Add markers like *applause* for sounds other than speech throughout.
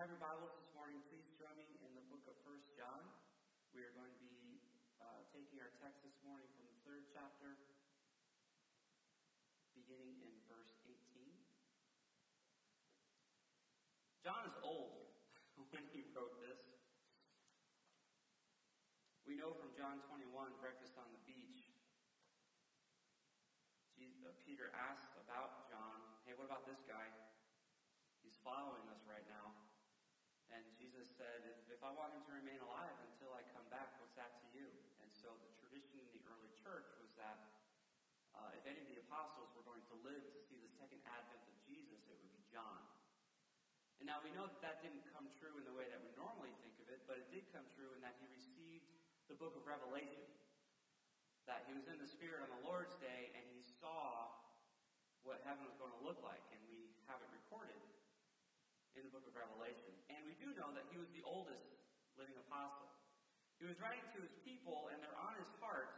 have your Bibles this morning, please join me in the book of First John. We are going to be uh, taking our text this morning from the third chapter, beginning in verse 18. John is old *laughs* when he wrote this. We know from John 21, breakfast on the beach, Jesus, uh, Peter asked about John, hey, what about this guy? He's following us right now. And Jesus said, if, if I want him to remain alive until I come back, what's that to you? And so the tradition in the early church was that uh, if any of the apostles were going to live to see the second advent of Jesus, it would be John. And now we know that that didn't come true in the way that we normally think of it, but it did come true in that he received the book of Revelation. That he was in the Spirit on the Lord's day and he saw what heaven was going to look like, and we have it recorded in the book of Revelation. Do know that he was the oldest living apostle. He was writing to his people, and they're on his heart.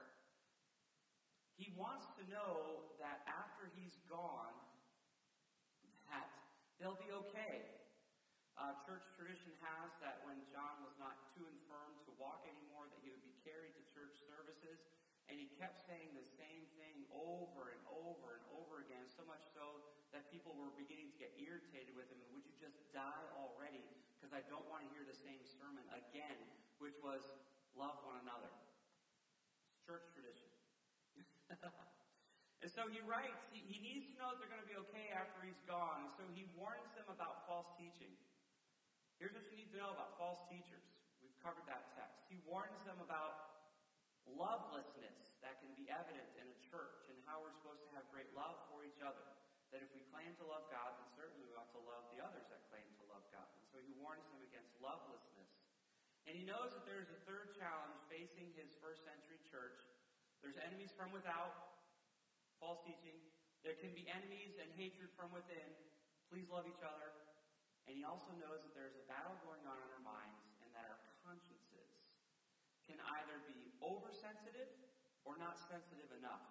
He wants to know that after he's gone, that they'll be okay. Uh, church tradition has that when John was not too infirm to walk anymore, that he would be carried to church services. And he kept saying the same thing over and over and over again, so much so that people were beginning to get irritated with him. Would you just die already? Because I don't want to hear the same sermon again, which was love one another. It's church tradition. *laughs* and so he writes, he, he needs to know that they're going to be okay after he's gone. And so he warns them about false teaching. Here's what you need to know about false teachers. We've covered that text. He warns them about lovelessness that can be evident in a church and how we're supposed to have great love for each other that if we claim to love God, then certainly we ought to love the others that So he warns them against lovelessness. And he knows that there's a third challenge facing his first century church. There's enemies from without, false teaching. There can be enemies and hatred from within. Please love each other. And he also knows that there's a battle going on in our minds and that our consciences can either be oversensitive or not sensitive enough.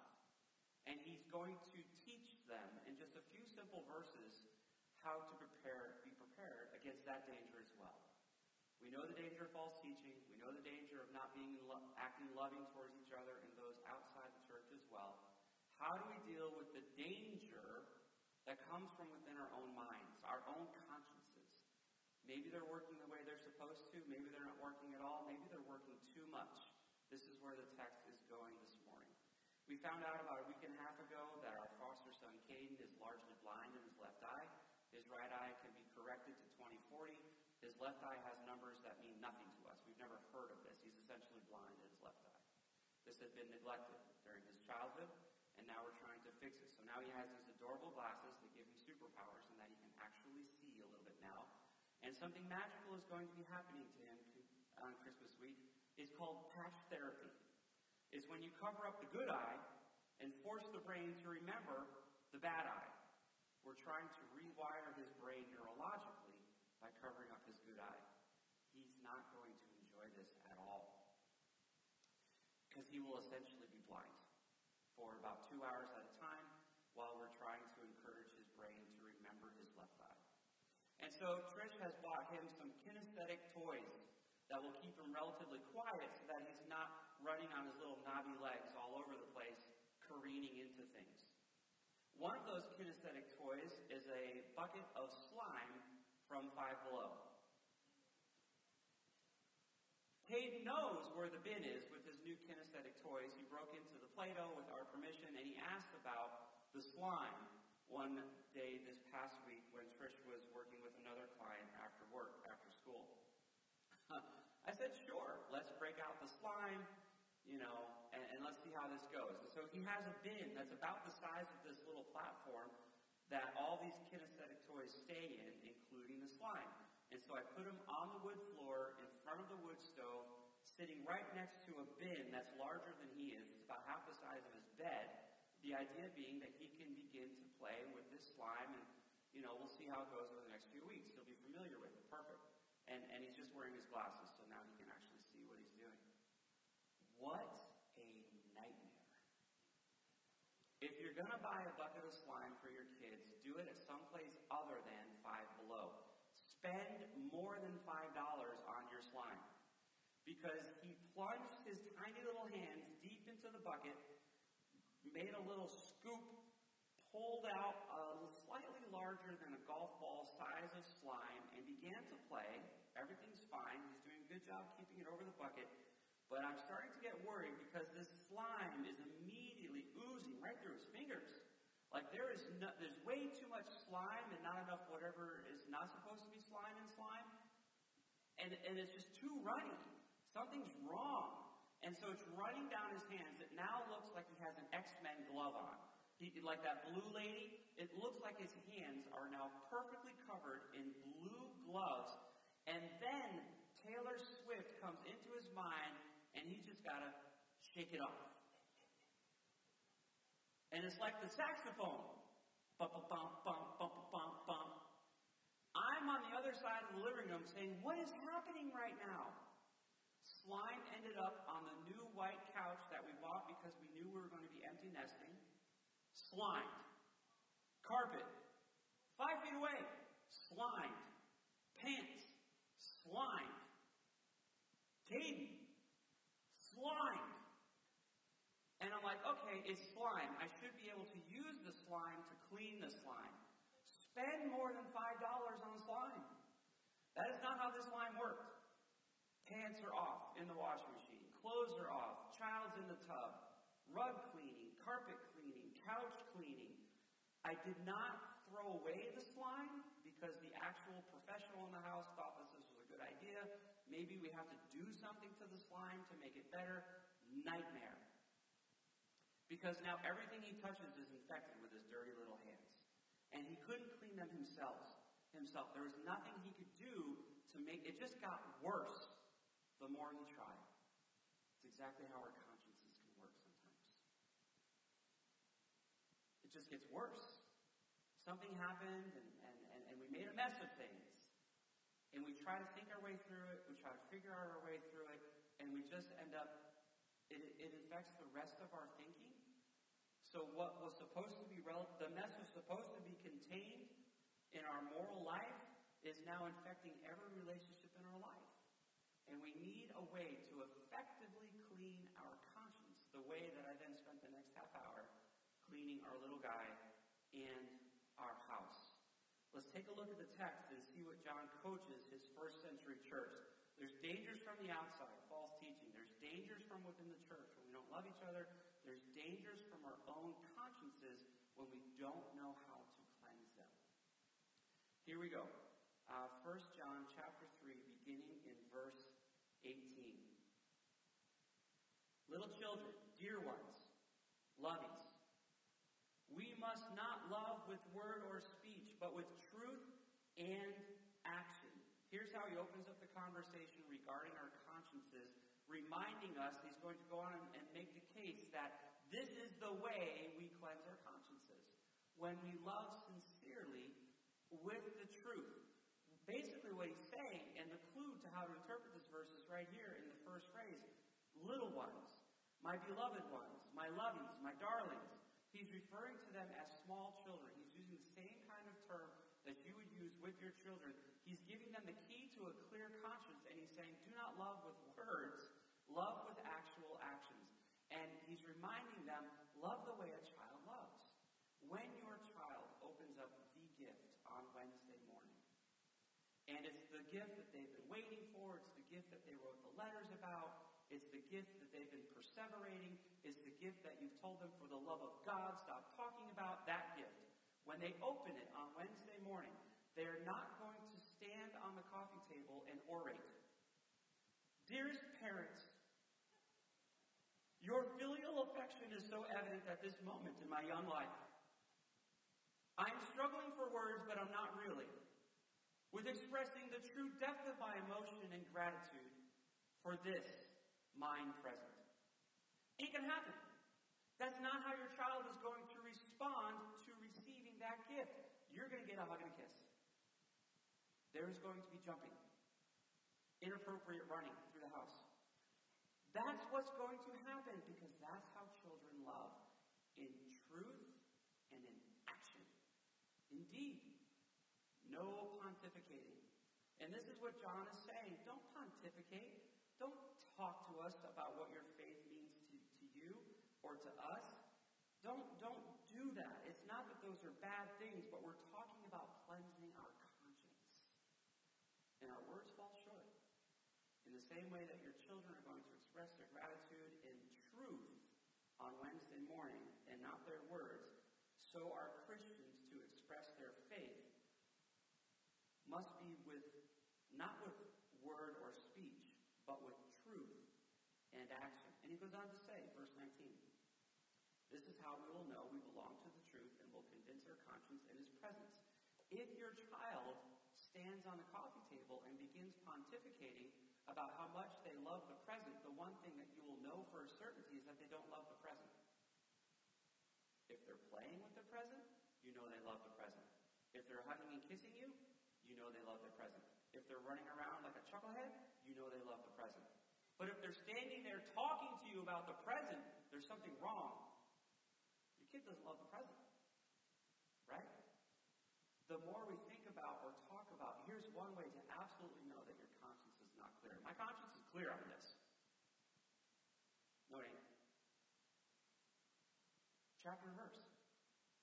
And he's going to teach them in just a few simple verses how to prepare, against that danger as well. We know the danger of false teaching. We know the danger of not being lo- acting loving towards each other and those outside the church as well. How do we deal with the danger that comes from within our own minds, our own consciences? Maybe they're working the way they're supposed to. Maybe they're not working at all. Maybe they're working too much. This is where the text is going this morning. We found out about a week and a half ago that our foster son Caden is largely blind in his left eye. His right eye can be corrected to 2040. His left eye has numbers that mean nothing to us. We've never heard of this. He's essentially blind in his left eye. This had been neglected during his childhood, and now we're trying to fix it. So now he has these adorable glasses that give him superpowers and that he can actually see a little bit now. And something magical is going to be happening to him on Christmas week. It's called patch therapy is when you cover up the good eye and force the brain to remember the bad eye. We're trying to rewire his brain neurologically by covering up his good eye. He's not going to enjoy this at all. Because he will essentially be blind for about two hours at a time while we're trying to encourage his brain to remember his left eye. And so Trish has bought him some kinesthetic toys that will keep him relatively quiet so that he's not running on his little knobby legs all over the place, careening into things. One of those kinesthetic toys is a bucket of from Five Below. Cade knows where the bin is with his new kinesthetic toys. He broke into the Play Doh with our permission and he asked about the slime one day this past week when Trish was working with another client after work, after school. *laughs* I said, sure, let's break out the slime you know, and, and let's see how this goes. And so he has a bin that's about the size of this little platform that all these kinesthetic toys stay in, including the slime. And so I put him on the wood floor in front of the wood stove, sitting right next to a bin that's larger than he is. It's about half the size of his bed. The idea being that he can begin to play with this slime, and you know, we'll see how it goes over the next few weeks. He'll be familiar with it. Perfect. And and he's just wearing his glasses, so now he can actually see what he's doing. What a nightmare. If you're to buy a bucket of slime for your kids, do it at some place other than Five Below. spend more than $5 on your slime. Because he plunged his tiny little hands deep into the bucket, made a little scoop, pulled out a slightly larger than a golf ball size of slime, and began to play. Everything's fine. He's doing a good job keeping it over the bucket. But I'm starting to get worried because this slime is immediately oozing right through his fingers. Like there is no, there's way too much slime and not enough whatever is not supposed to be slime and slime. And, and it's just too runny. Something's wrong. And so it's running down his hands. It now looks like he has an X-Men glove on. He, like that blue lady, it looks like his hands are now perfectly covered in blue gloves. And then Taylor Swift comes into his mind and he's just got to shake it off. And it's like the saxophone. I'm on the other side of the living room saying, What is happening right now? Slime ended up on the new white couch that we bought because we knew we were going to be empty nesting. Slimed. Carpet. Five feet away. Slimed. Pants. Slimed. Caden. Slimed. And I'm like, okay, it's slime. I be able to use the slime to clean the slime. Spend more than $5 on slime. That is not how this slime worked. Pants are off in the washing machine. Clothes are off. Child's in the tub. Rug cleaning, carpet cleaning, couch cleaning. I did not throw away the slime because the actual professional in the house thought this was a good idea. Maybe we have to do something to the slime to make it better. Nightmare. Because now everything he touches is infected with his dirty little hands. And he couldn't clean them himself. Himself. There was nothing he could do to make it just got worse the more he tried. It's exactly how our consciences can work sometimes. It just gets worse. Something happened and, and, and, and we made a mess of things. And we try to think our way through it, we try to figure out our way through it, and we just end up it, it affects the rest of our thinking. So what was supposed to be rel- the mess was supposed to be contained in our moral life is now infecting every relationship in our life. And we need a way to effectively clean our conscience, the way that I then spent the next half hour cleaning our little guy and our house. Let's take a look at the text and see what John coaches his first century church. There's dangers from the outside, false teaching. There's dangers from within the church when we don't love each other. There's dangers from our own consciences when we don't know how to cleanse them. Here we go. Uh, 1 John chapter 3, beginning in verse 18. Little children, dear ones, lovies, we must not love with word or speech, but with truth and action. Here's how he opens up the conversation regarding our reminding us, he's going to go on and make the case that this is the way we cleanse our consciences. When we love sincerely with the truth. Basically, what he's saying, and the clue to how to interpret this verse is right here in the first phrase little ones, my beloved ones, my lovies, my darlings. He's referring to them as small children. He's using the same kind of term that you would use with your children. He's giving them the key to a clear conscience, and he's saying, do not love with words, Love with actual actions. And he's reminding them, love the way a child loves. When your child opens up the gift on Wednesday morning, and it's the gift that they've been waiting for, it's the gift that they wrote the letters about, it's the gift that they've been perseverating, it's the gift that you've told them for the love of God, stop talking about that gift. When they open it on Wednesday morning, they're not going to stand on the coffee table and orate. Dearest parents, your filial affection is so evident at this moment in my young life. I'm struggling for words, but I'm not really, with expressing the true depth of my emotion and gratitude for this mine present. Ain't gonna happen. That's not how your child is going to respond to receiving that gift. You're going to get a hug and a kiss. There is going to be jumping, inappropriate running through the house. That's what's going to happen because that's how children love in truth and in action. Indeed, no pontificating. And this is what John is saying. Don't pontificate. Don't talk to us about what your faith means to, to you or to us. Don't, don't do that. It's not that those are bad things, but we're talking about cleansing our conscience. And our words fall short. In the same way that your children are going to express their gratitude in truth on Wednesday morning and not their words, so are Christians to express their faith must be with not with word or speech, but with truth and action. And he goes on to say, verse 19, this is how we will know we belong to the truth and will convince our conscience in his presence. If your child stands on the coffee table and begins pontificating about how much they love the present, the one thing that you will know for a certainty is that they don't love the present. If they're playing with the present, you know they love the present. If they're hugging and kissing you, you know they love the present. If they're running around like a chucklehead, you know they love the present. But if they're standing there talking to you about the present, there's something wrong. Your kid doesn't love the present. Right? The more we think about or talk about, here's one way to absolutely know that your conscience is not clear. My conscience is clear on this. No, it. Chapter and verse.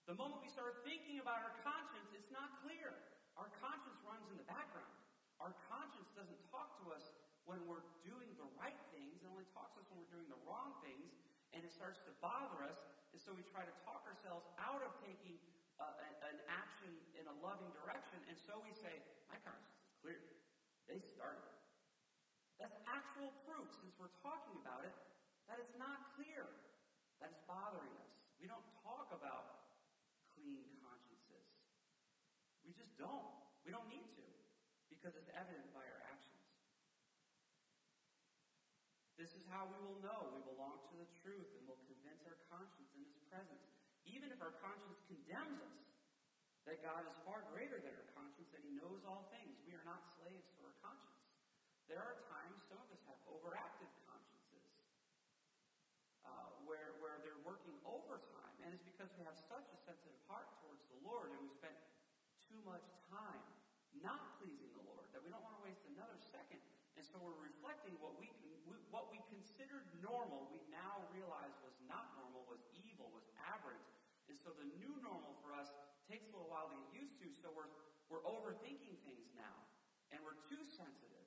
The moment we start thinking about our conscience, it's not clear. Our conscience runs in the background. Our conscience doesn't talk to us when we're doing the right things, it only talks to us when we're doing the wrong things, and it starts to bother us, and so we try to talk ourselves out of taking uh, an action in a loving direction, and so we say, My conscience is clear. They started. That's actual proof, since we're talking about it, that it's not clear, that it's bothering us. We don't talk about clean consciences. We just don't. We don't need to because it's evident by our actions. This is how we will know we belong to the truth and will convince our conscience in His presence. Even if our conscience condemns us, that God is far greater than our conscience and He knows all things. We are not slaves. There are times some of us have overactive consciences uh, where, where they're working overtime, and it's because we have such a sensitive heart towards the Lord and we spent too much time not pleasing the Lord, that we don't want to waste another second. And so we're reflecting what we, what we considered normal, we now realize was not normal, was evil, was aberrant. And so the new normal for us takes a little while to get used to, so we're, we're overthinking things now. And we're too sensitive.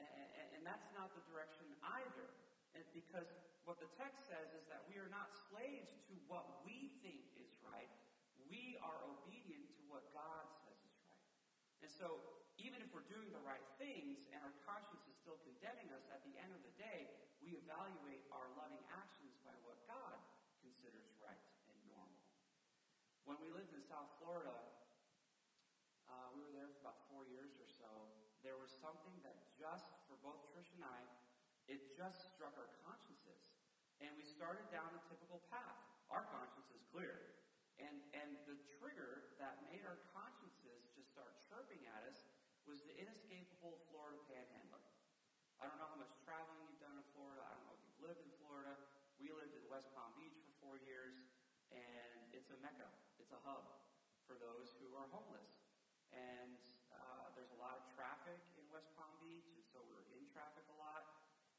And, and, that's not the direction either. And because what the text says is that we are not slaves to what we think is right. We are obedient to what God says is right. and so, even if we're doing the right things and our conscience is still condemning us, at the end of the day, we evaluate our loving actions by what God considers right and normal. When we lived in South Florida, uh, we were there for about four years or so. There was something that just, for both Trish and I, it just struck our consciences. And we started down a typical path. Our conscience is clear. And, and the trigger that made our consciences just start chirping at us was the inescapable Florida panhandling. I don't know how much traveling you've done in Florida. I don't know if you've lived in Florida. We lived in West Palm Beach for four years, and it's a mecca. It's a hub for those who are homeless. And uh, there's a lot of traffic in West Palm Beach, and so we're in traffic a lot.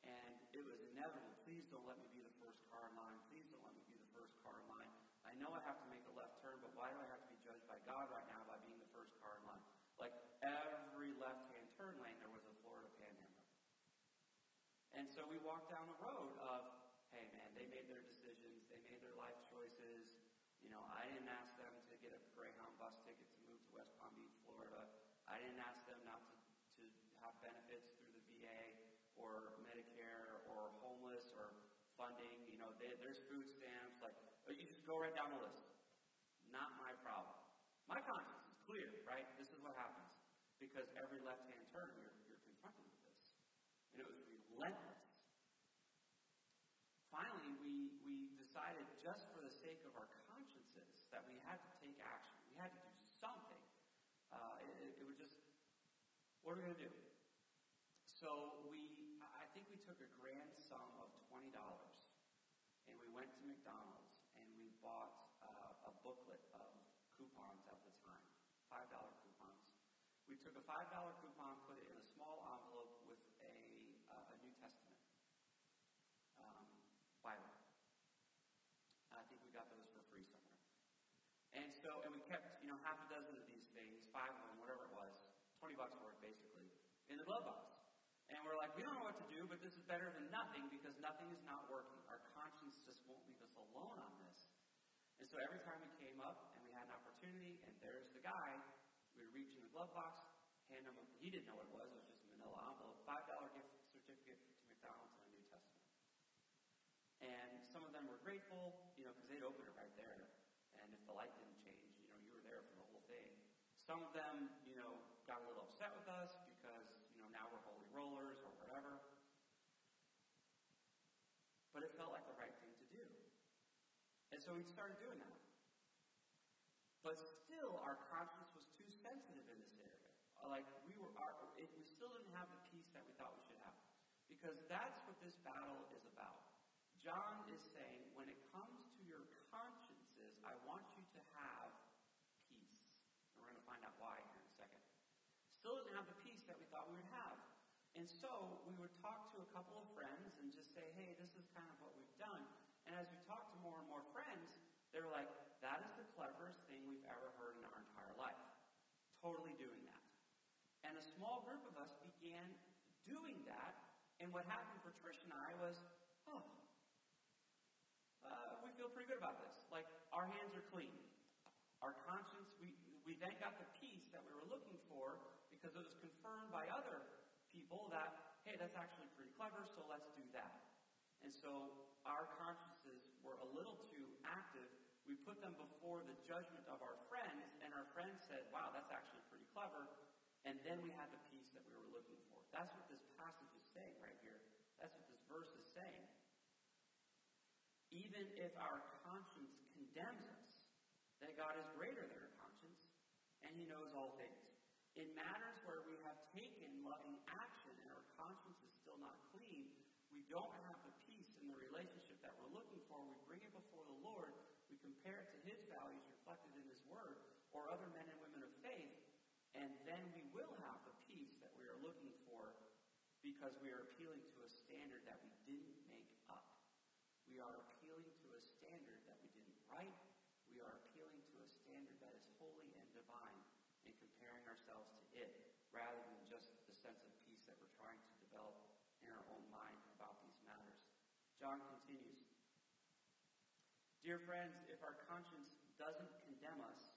And it was inevitable. Please don't let me be the first car in line. Please don't let me be the first car in line. I know I have to make a left turn, but why do I have to be judged by God right now by being the first car in line? Like every left-hand turn lane, there was a Florida panhandler. And so we walked down the road of, hey man, they made their decisions, they made their life choices. You know, I didn't ask them to get a Greyhound bus ticket to move to West Palm Beach, Florida. I didn't ask them not to, to have benefits through the VA or Medicare or homeless or funding. You know, they, there's food stamps. Like, you just go right down the list. Not my problem. My conscience is clear, right? This is what happens. Because every left-hand turn, you're, you're confronted with this. And it was relentless. Finally, we, we decided just for the sake of our consciences that we had to take action. We had to do something. Uh, it, it was just, what are we going to do? So we, I think we took a grand sum of $20 and we went to McDonald's bought uh, a booklet of coupons at the time, $5 coupons. We took a $5 coupon, put it in a small envelope with a, uh, a New Testament um, Bible. And I think we got those for free somewhere. And so, and we kept, you know, half a dozen of these things, five of them, whatever it was, 20 bucks worth basically, in the glove box. And we're like, we don't know what to do, but this is better than nothing because nothing is not working. Our conscience just won't leave us alone on and so every time we came up and we had an opportunity, and there's the guy, we would reach in the glove box, hand him, a, he didn't know what it was, it was just a manila envelope, $5 gift certificate to McDonald's and a New Testament. And some of them were grateful, you know, because they'd open it right there. And if the light didn't change, you know, you were there for the whole thing. Some of them, you know, got a little upset with us because, you know, now we're holy rollers or whatever. But it felt like the right thing to do. And so we started doing that. But still, our conscience was too sensitive in this area. Like, we were, our, it, we still didn't have the peace that we thought we should have. Because that's what this battle is about. John is saying, when it comes to your consciences, I want you to have peace. And we're going to find out why here in a second. Still didn't have the peace that we thought we would have. And so we would talk to a couple of friends and just say, hey, this is kind of what we've done. And as we talked to more and more friends, they were like, that is the cleverest thing we've ever heard in our entire life. Totally doing that. And a small group of us began doing that. And what happened for Trish and I was, oh, uh, we feel pretty good about this. Like, our hands are clean. Our conscience, we, we then got the peace that we were looking for because it was confirmed by other people that, hey, that's actually pretty clever, so let's do that. And so our consciences were a little too active. We put them before the judgment of our friends, and our friends said, wow, that's actually pretty clever. And then we had the peace that we were looking for. That's what this passage is saying right here. That's what this verse is saying even if our conscience condemns us, that God is greater than our conscience, and He knows all things. In matters where we have taken loving action and our conscience is still not clean, we don't have the peace in the relationship that we're looking for. We bring it before the Lord, we compare it to His values reflected in His Word, or other men and women of faith, and then we will have the peace that we are looking for because we are appealing to a standard that we didn't make up. We are appealing to a standard that we didn't write. We are appealing to a standard that is holy and divine and comparing ourselves to it rather than just the sense of peace that we're trying to develop in our own mind about these matters. John continues Dear friends, if our conscience doesn't condemn us,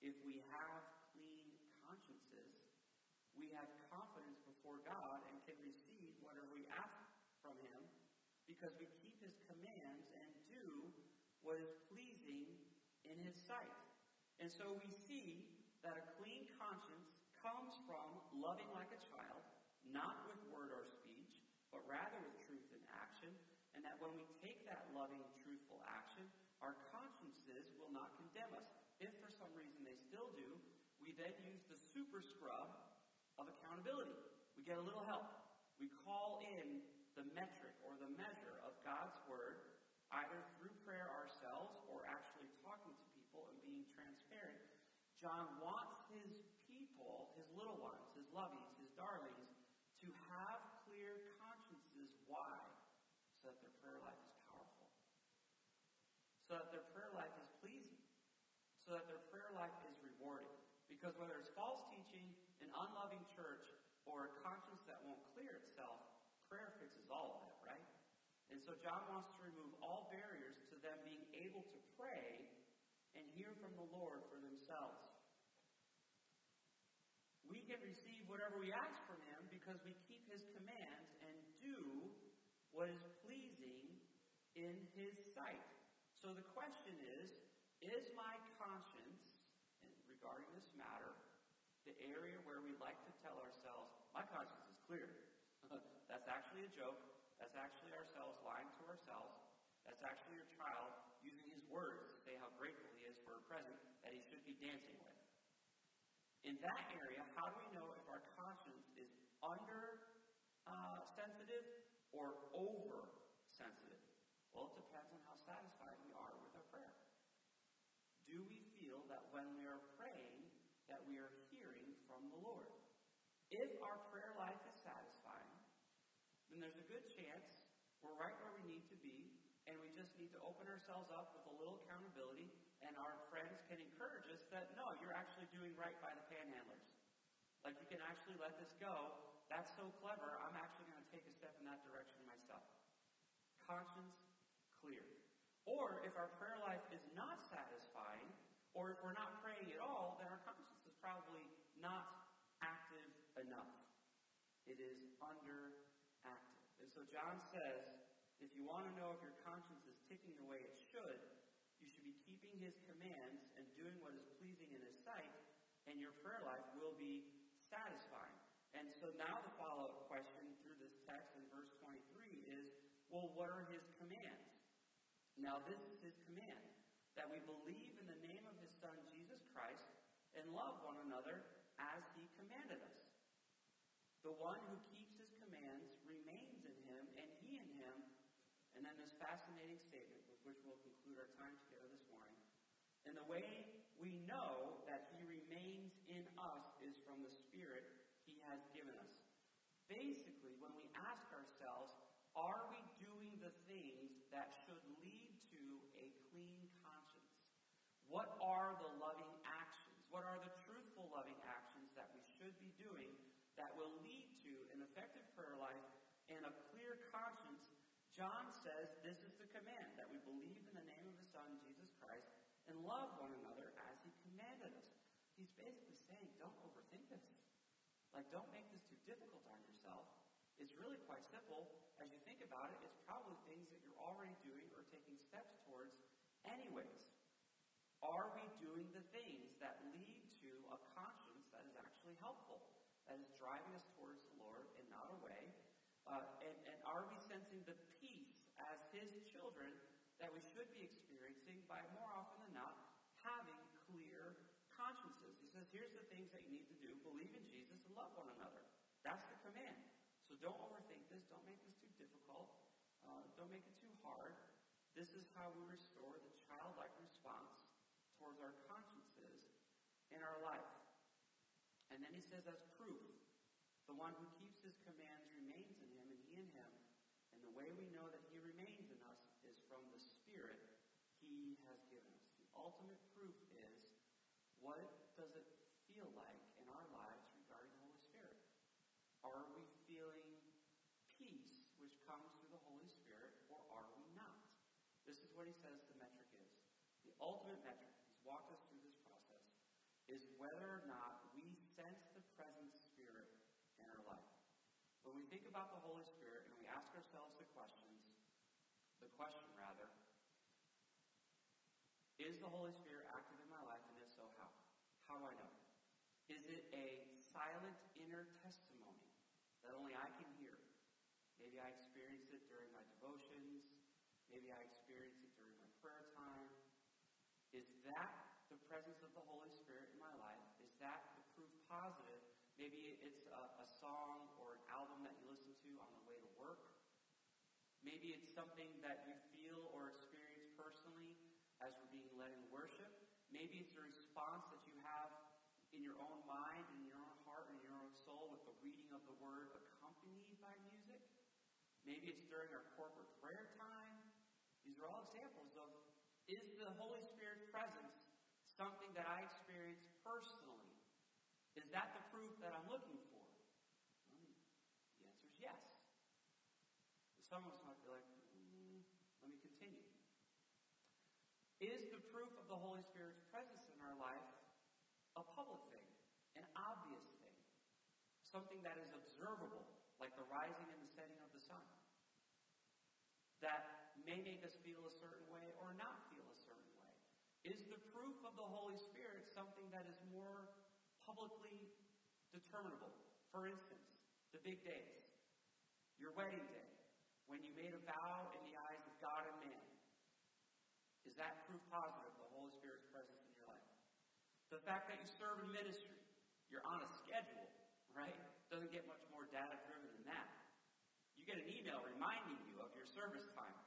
if we have clean consciences, we have confidence before God and can receive whatever we ask from Him because we keep His commands and do what is pleasing in His sight. And so we see that a clean conscience comes from loving like a child, not with word or speech, but rather with truth and action, and that when we take that loving, truthful action, our consciences will not condemn us. If for some reason they still do, we then use the super scrub of accountability. We get a little help. We call in the metric or the measure of God's Word, either through prayer ourselves or actually talking to people and being transparent. John wants his people, his little ones, his lovies, his darlings, to have clear consciences. Why? So that their prayer life is powerful. So that their prayer life is pleasing. So that their prayer life is rewarding. Because whether it's false teaching, an unloving church, or a conscience that won't clear itself, prayer fixes all of that, right? And so John wants to remove all barriers to them being able to pray and hear from the Lord for themselves. We can receive whatever we ask from Him because we keep His commands and do what is pleasing in His sight. So the question is Is my conscience, regarding this matter, the area where we like to tell ourselves, my conscience is clear? *laughs* That's actually a joke. That's actually ourselves lying to ourselves. That's actually your child using his words to say how grateful he is for a present that he should be dancing with. In that area, how do we know if our conscience under uh, sensitive or over sensitive? Well, it depends on how satisfied we are with our prayer. Do we feel that when we are praying, that we are hearing from the Lord? If our prayer life is satisfying, then there's a good chance we're right where we need to be, and we just need to open ourselves up with a little accountability and our friends can encourage us that no, you're actually doing right by the panhandlers. Like you can actually let this go. That's so clever. I'm actually going to take a step in that direction myself. Conscience clear. Or if our prayer life is not satisfying, or if we're not praying at all, then our conscience is probably not active enough. It is underactive. And so John says, if you want to know if your conscience is ticking the way it should, you should be keeping his commands and doing what is pleasing in his sight, and your prayer life will be satisfying. And so now the follow-up question through this text in verse 23 is, well, what are his commands? Now, this is his command that we believe in the name of his Son, Jesus Christ, and love one another as he commanded us. The one who keeps his commands remains in him, and he in him. And then this fascinating statement with which we'll conclude our time together this morning. And the way we know that he remains in us is from the Spirit he has given us. Basically, when we ask ourselves, are we doing the things that should lead to a clean conscience? What are the loving actions? What are the truthful loving actions that we should be doing that will lead to an effective prayer life and a clear conscience? John says this is the command that we believe in the name of the Son, Jesus Christ, and love one another as he commanded us. He's basically saying, don't this. Like, don't make this too difficult on yourself. It's really quite simple. As you think about it, it's probably things that you're already doing or taking steps towards anyways. Are we doing the things that lead to a conscience that is actually helpful, that is driving us towards the Lord and not away? Uh, and, and are we sensing the peace as His children that we should be experiencing by more often than not having clear consciences? He says, here's the things that you need to do believe in Jesus love one another. That's the command. So don't overthink this. Don't make this too difficult. Uh, don't make it too hard. This is how we restore the childlike response towards our consciences in our life. And then he says, as proof, the one who keeps his commands remains in him, and he in him. And the way we know that he remains in us is from the Spirit he has given us. The ultimate proof is what does it feel like in our lives regarding the Holy Spirit? Are we feeling peace which comes through the Holy Spirit, or are we not? This is what he says the metric is. The ultimate metric, he's walked us through this process, is whether or not we sense the present Spirit in our life. When we think about the Holy Spirit and we ask ourselves the questions, the question rather, is the Holy Spirit active in my life, and if so, how? How do I know? Is it a silent inner testimony that only I can hear? Maybe I experienced it during my devotions. Maybe I experienced it during my prayer time. Is that the presence of the Holy Spirit in my life? Is that the proof positive? Maybe it's a, a song or an album that you listen to on the way to work. Maybe it's something that you feel or experience personally as we're being led in worship. Maybe it's a response that you have in your own mind, in your own heart, in your own soul with the reading of the word accompanied by music. Maybe it's during our corporate prayer time. These are all examples of is the Holy Spirit's presence something that I experience personally? Is that the proof that I'm looking for? Well, the answer is yes. Some of us might be like, mm, let me continue. Is the proof of the Holy Spirit's presence in our life a public thing, an obvious thing, something that is observable, like the rising and the setting of the sun, that may make us feel a certain way or not feel a certain way? Is the proof of the Holy Spirit something that is more publicly determinable? For instance, the big days, your wedding day, when you made a vow in the eyes of God and man. Is that proof positive the Holy Spirit's presence in your life? The fact that you serve in ministry, you're on a schedule, right? Doesn't get much more data driven than that. You get an email reminding you of your service time.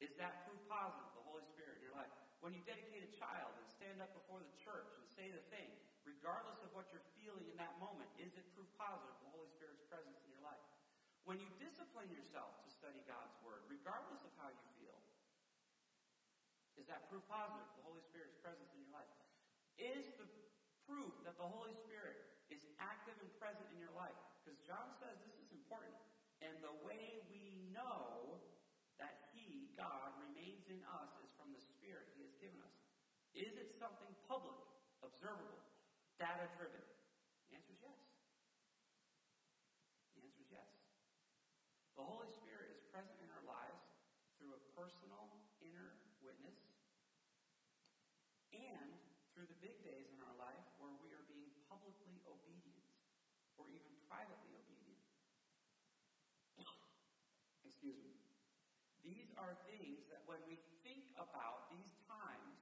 Is that proof positive the Holy Spirit in your life? When you dedicate a child and stand up before the church and say the thing, regardless of what you're feeling in that moment, is it proof positive the Holy Spirit's presence in your life? When you discipline yourself to study God's Word, regardless of how you feel, Is that proof positive? The Holy Spirit's presence in your life. Is the proof that the Holy Spirit is active and present in your life? Because John says this is important. And the way we know that He, God, remains in us is from the Spirit He has given us. Is it something public, observable, data driven? The answer is yes. The answer is yes. The Holy Spirit is present in our lives through a personal inner witness and through the big days in our life where we are being publicly obedient or even privately obedient. Excuse me. These are things that when we think about these times,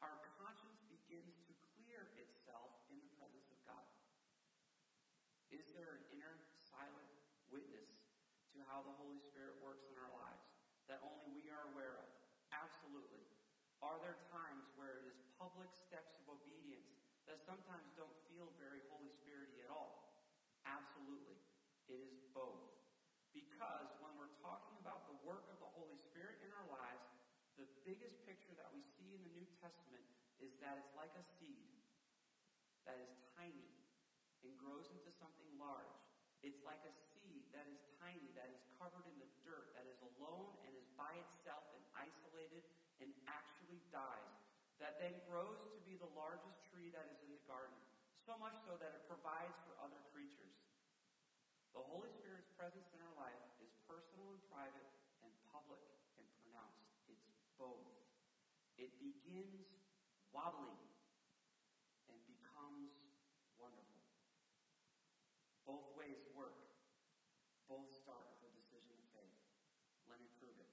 our conscience begins to clear itself in the presence of God. Is there an inner silent witness to how the Holy Spirit works in our lives that only we are aware of? Absolutely. Are there times where it is public steps of obedience that sometimes don't feel very Holy all? Absolutely. It is both. Because when we're talking about the work of the Holy Spirit in our lives, the biggest picture that we see in the New Testament is that it's like a seed that is tiny and grows into something large. It's like a seed that is tiny, that is covered in the dirt, that is alone and is by itself and isolated and actually dies, that then grows to be the largest tree that is in the garden, so much so that it provides for. The Holy Spirit's presence in our life is personal and private and public and pronounced. It's both. It begins wobbling and becomes wonderful. Both ways work. Both start with a decision of faith. Let me prove it.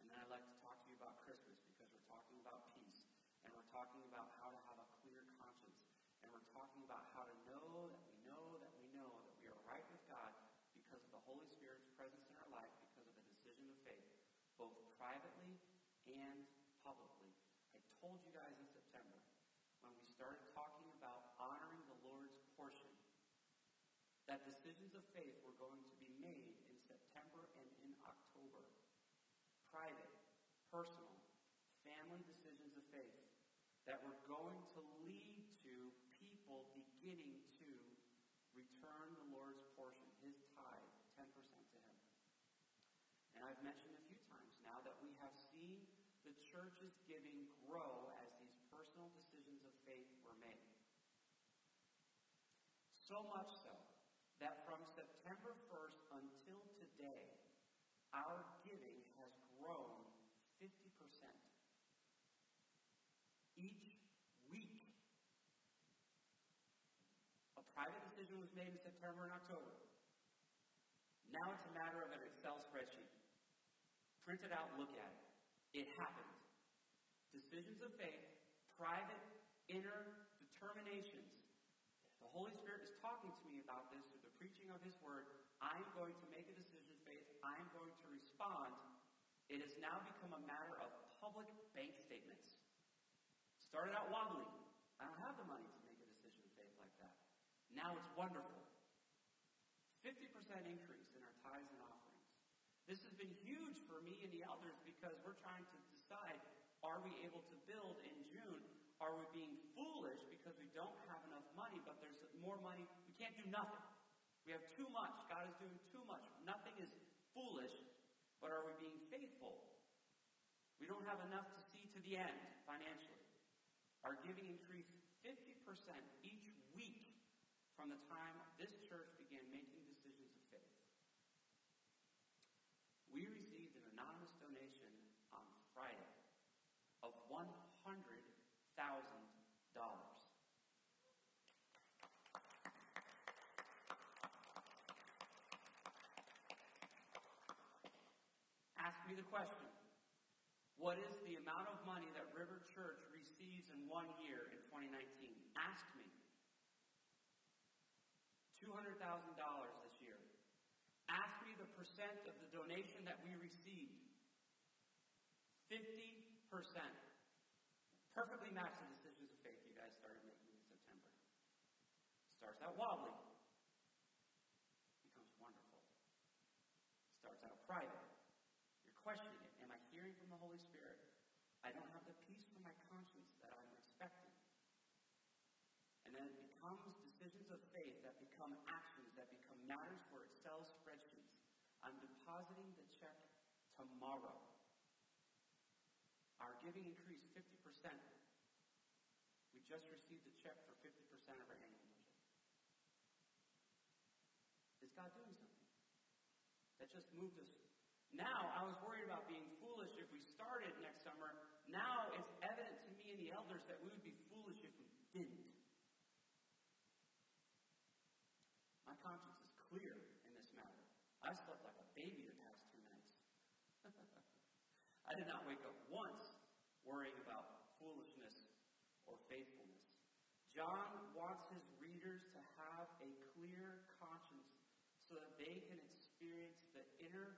And then I'd like to talk to you about Christmas because we're talking about peace. And we're talking about how to have a clear conscience. And we're talking about how to know that we know that we know that we are right with God because of the Holy Spirit's presence in our life, because of a decision of faith, both privately and publicly. I told you guys in September when we started talking about honoring the Lord's portion that decisions of faith were going to be made in September and in October private, personal, family decisions of faith that were going to lead to people beginning to return the Lord's portion, his tithe, 10% to him. And I've mentioned a few times now that we have seen the church's giving grow as these personal decisions of faith were made. So much so that from September 1st until today, our giving has grown 50%. Each week. A private decision was made in September and October. Now it's a matter of an Excel spreadsheet. Print it out, look at it. It happened. Decisions of faith, private, inner determinations. The Holy Spirit is talking to me about this through the preaching of His Word. I'm going to make a decision of faith. I'm going to respond. It has now become a matter of public bank statements. Started out wobbly. I don't have the money to make a decision of faith like that. Now it's wonderful. 50% increase in our tithes and offerings. This has been me and the elders because we're trying to decide are we able to build in June? Are we being foolish because we don't have enough money, but there's more money? We can't do nothing. We have too much. God is doing too much. Nothing is foolish, but are we being faithful? We don't have enough to see to the end financially. Our giving increased 50% each week from the time this church began making decisions of faith. We received an anonymous donation on Friday of $100,000. Ask me the question. What is the amount of money that River Church receives in one year in 2019? Ask me. $200,000 this year. Ask me the percent of the donation that we received. 50%. Perfectly matched the decisions of faith you guys started making in September. Starts out wobbly. Becomes wonderful. Starts out private. You're questioning it. Am I hearing from the Holy Spirit. I don't have the peace from my conscience that I'm expecting. And then it becomes decisions of faith that become actions, that become matters for Excel spreadsheets. I'm depositing the check tomorrow. Our giving increased 50%. We just received a check for 50% of our annual budget. Is God doing something? That just moved us. Now, I was worried about being foolish if we started next summer. Now it's evident to me and the elders that we would be foolish if we didn't. My conscience is clear in this matter. I slept like a baby the past two nights. *laughs* I did not wake up once worrying about foolishness or faithfulness. John wants his readers to have a clear conscience so that they can experience the inner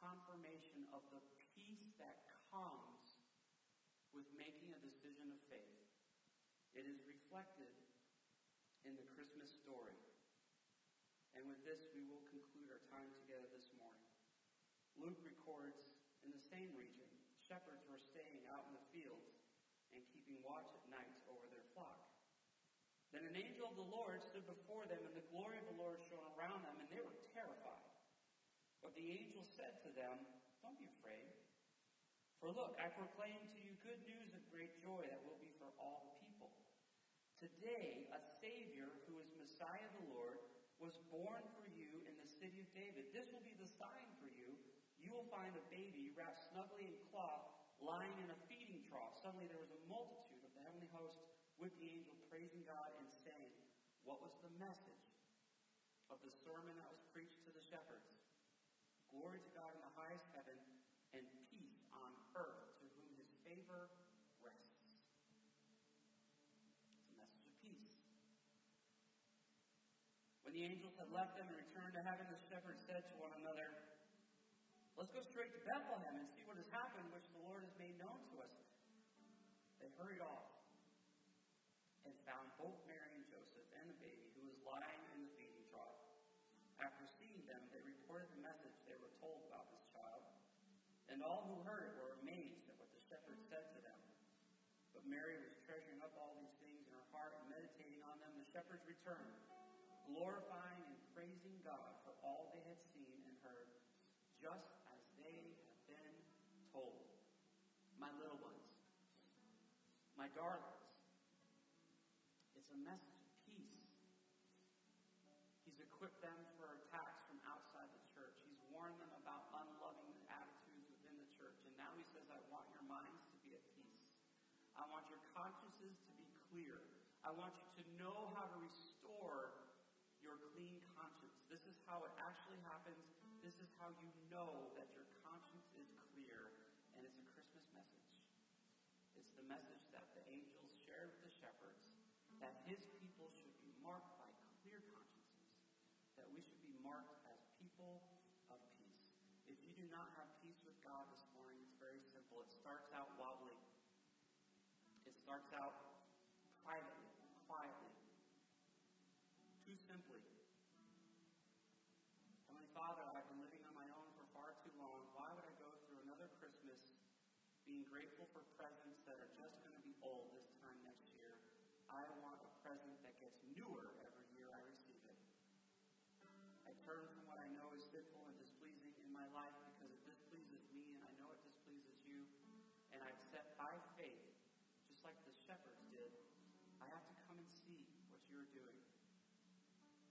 confirmation of the peace that comes with making a decision of faith. It is reflected in the Christmas story. This, we will conclude our time together this morning. Luke records in the same region, shepherds were staying out in the fields and keeping watch at night over their flock. Then an angel of the Lord stood before them, and the glory of the Lord shone around them, and they were terrified. But the angel said to them, Don't be afraid. For look, I proclaim to you good news of great joy that will be for all the people. Today, a Savior, who is Messiah the Lord, was born for you in the city of David. This will be the sign for you. You will find a baby wrapped snugly in cloth, lying in a feeding trough. Suddenly there was a multitude of the heavenly host with the angel praising God and saying, What was the message of the sermon that was preached to the shepherds? Glory to God in the highest heaven, and peace on earth to whom his favor rests. It's a message of peace. When the angels had left them and returned to heaven, the shepherds said to one another, Let's go straight to Bethlehem and see what has happened, which the Lord has made known to us. They hurried off and found both Mary and Joseph and the baby who was lying in the feeding trough. After seeing them, they reported the message they were told about this child. And all who heard it were amazed at what the shepherds said to them. But Mary was treasuring up all these things in her heart and meditating on them. The shepherds returned, glorifying and praising God for all they had seen and heard, just as they had been told. My little ones, my darlings, it's a message of peace. He's equipped them for attacks from outside the church. He's warned them about unloving attitudes within the church. And now he says, I want your minds to be at peace. I want your consciences to be clear. I want you to know how to restore your clean conscience. This is how it actually happens. This is how you know that your conscience is clear. And it's a Christmas message. It's the message that the angels shared with the shepherds that his people should be marked by clear consciences, that we should be marked as people of peace. If you do not have peace with God this morning, it's very simple. It starts out wobbly. It starts out privately, quietly. Too simply. Heavenly Father, I've been living on my own for far too long. Why would I go through another Christmas being grateful for presents that are just going to be old this time next year? I want a present that gets newer every year I receive it. I turn from what I know is sinful and displeasing in my life because it displeases me and I know it displeases you. And I accept by faith, just like the shepherds did, I have to come and see what you're doing.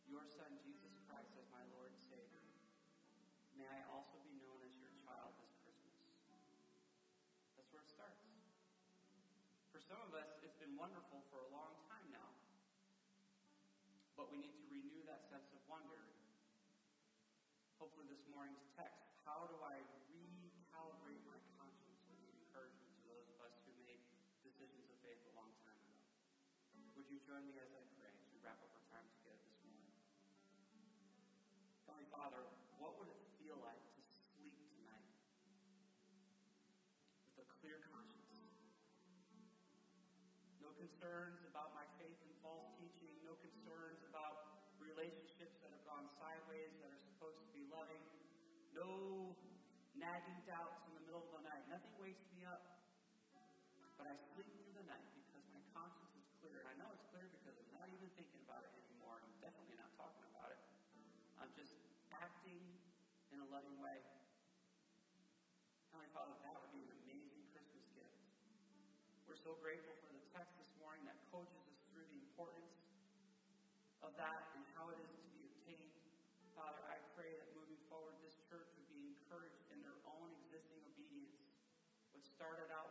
Your Son, Jesus Christ, as my Lord and Savior. May I also For some of us, it's been wonderful for a long time now. But we need to renew that sense of wonder. Hopefully, this morning's text how do I recalibrate my conscience be encouragement to those of us who made decisions of faith a long time ago. Would you join me as I pray as we wrap up our time together this morning? Heavenly Father, concerns about my faith in false teaching, no concerns about relationships that have gone sideways that are supposed to be loving, no nagging doubts in the middle of the night, nothing wakes me up, but I sleep through the night because my conscience is clear. And I know it's clear because I'm not even thinking about it anymore. I'm definitely not talking about it. I'm just acting in a loving way. Heavenly Father, that would be an amazing Christmas gift. We're so grateful for the text this morning that coaches us through the importance of that and how it is to be obtained. Father, I pray that moving forward, this church would be encouraged in their own existing obedience. What started out